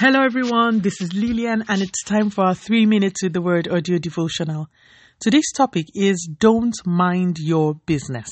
Hello, everyone. This is Lillian, and it's time for our three minutes with the word audio devotional. Today's topic is Don't Mind Your Business.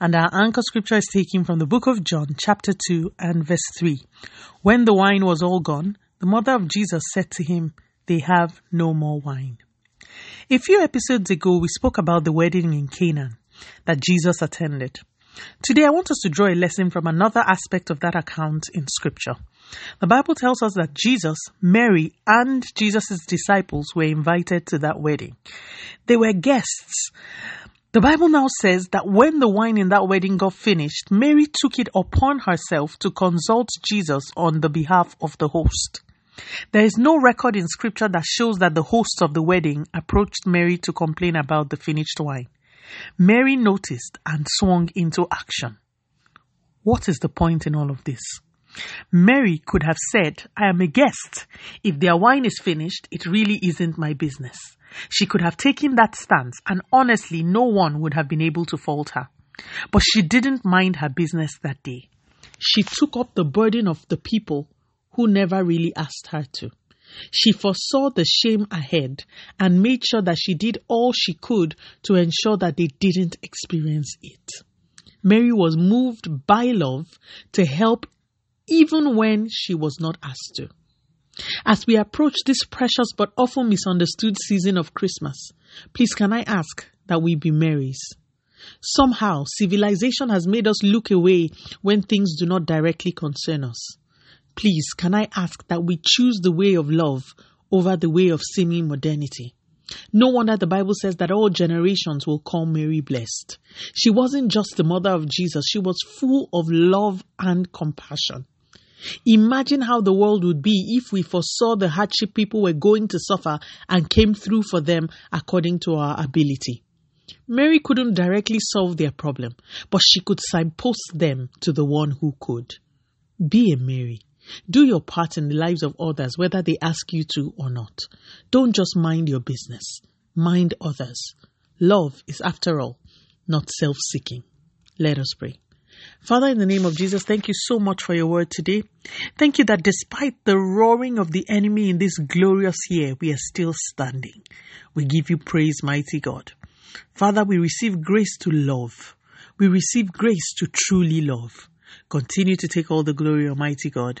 And our anchor scripture is taken from the book of John, chapter 2, and verse 3. When the wine was all gone, the mother of Jesus said to him, They have no more wine. A few episodes ago, we spoke about the wedding in Canaan that Jesus attended. Today, I want us to draw a lesson from another aspect of that account in Scripture. The Bible tells us that Jesus, Mary, and Jesus' disciples were invited to that wedding. They were guests. The Bible now says that when the wine in that wedding got finished, Mary took it upon herself to consult Jesus on the behalf of the host. There is no record in scripture that shows that the host of the wedding approached Mary to complain about the finished wine. Mary noticed and swung into action. What is the point in all of this? Mary could have said, I am a guest. If their wine is finished, it really isn't my business. She could have taken that stance, and honestly, no one would have been able to fault her. But she didn't mind her business that day. She took up the burden of the people who never really asked her to. She foresaw the shame ahead and made sure that she did all she could to ensure that they didn't experience it. Mary was moved by love to help even when she was not asked to. As we approach this precious but often misunderstood season of Christmas, please can I ask that we be Marys? Somehow, civilization has made us look away when things do not directly concern us. Please, can I ask that we choose the way of love over the way of seeming modernity? No wonder the Bible says that all generations will call Mary blessed. She wasn't just the mother of Jesus, she was full of love and compassion. Imagine how the world would be if we foresaw the hardship people were going to suffer and came through for them according to our ability. Mary couldn't directly solve their problem, but she could signpost them to the one who could. Be a Mary. Do your part in the lives of others, whether they ask you to or not. Don't just mind your business, mind others. Love is, after all, not self seeking. Let us pray. Father, in the name of Jesus, thank you so much for your word today. Thank you that despite the roaring of the enemy in this glorious year, we are still standing. We give you praise, mighty God. Father, we receive grace to love. We receive grace to truly love. Continue to take all the glory, Almighty God.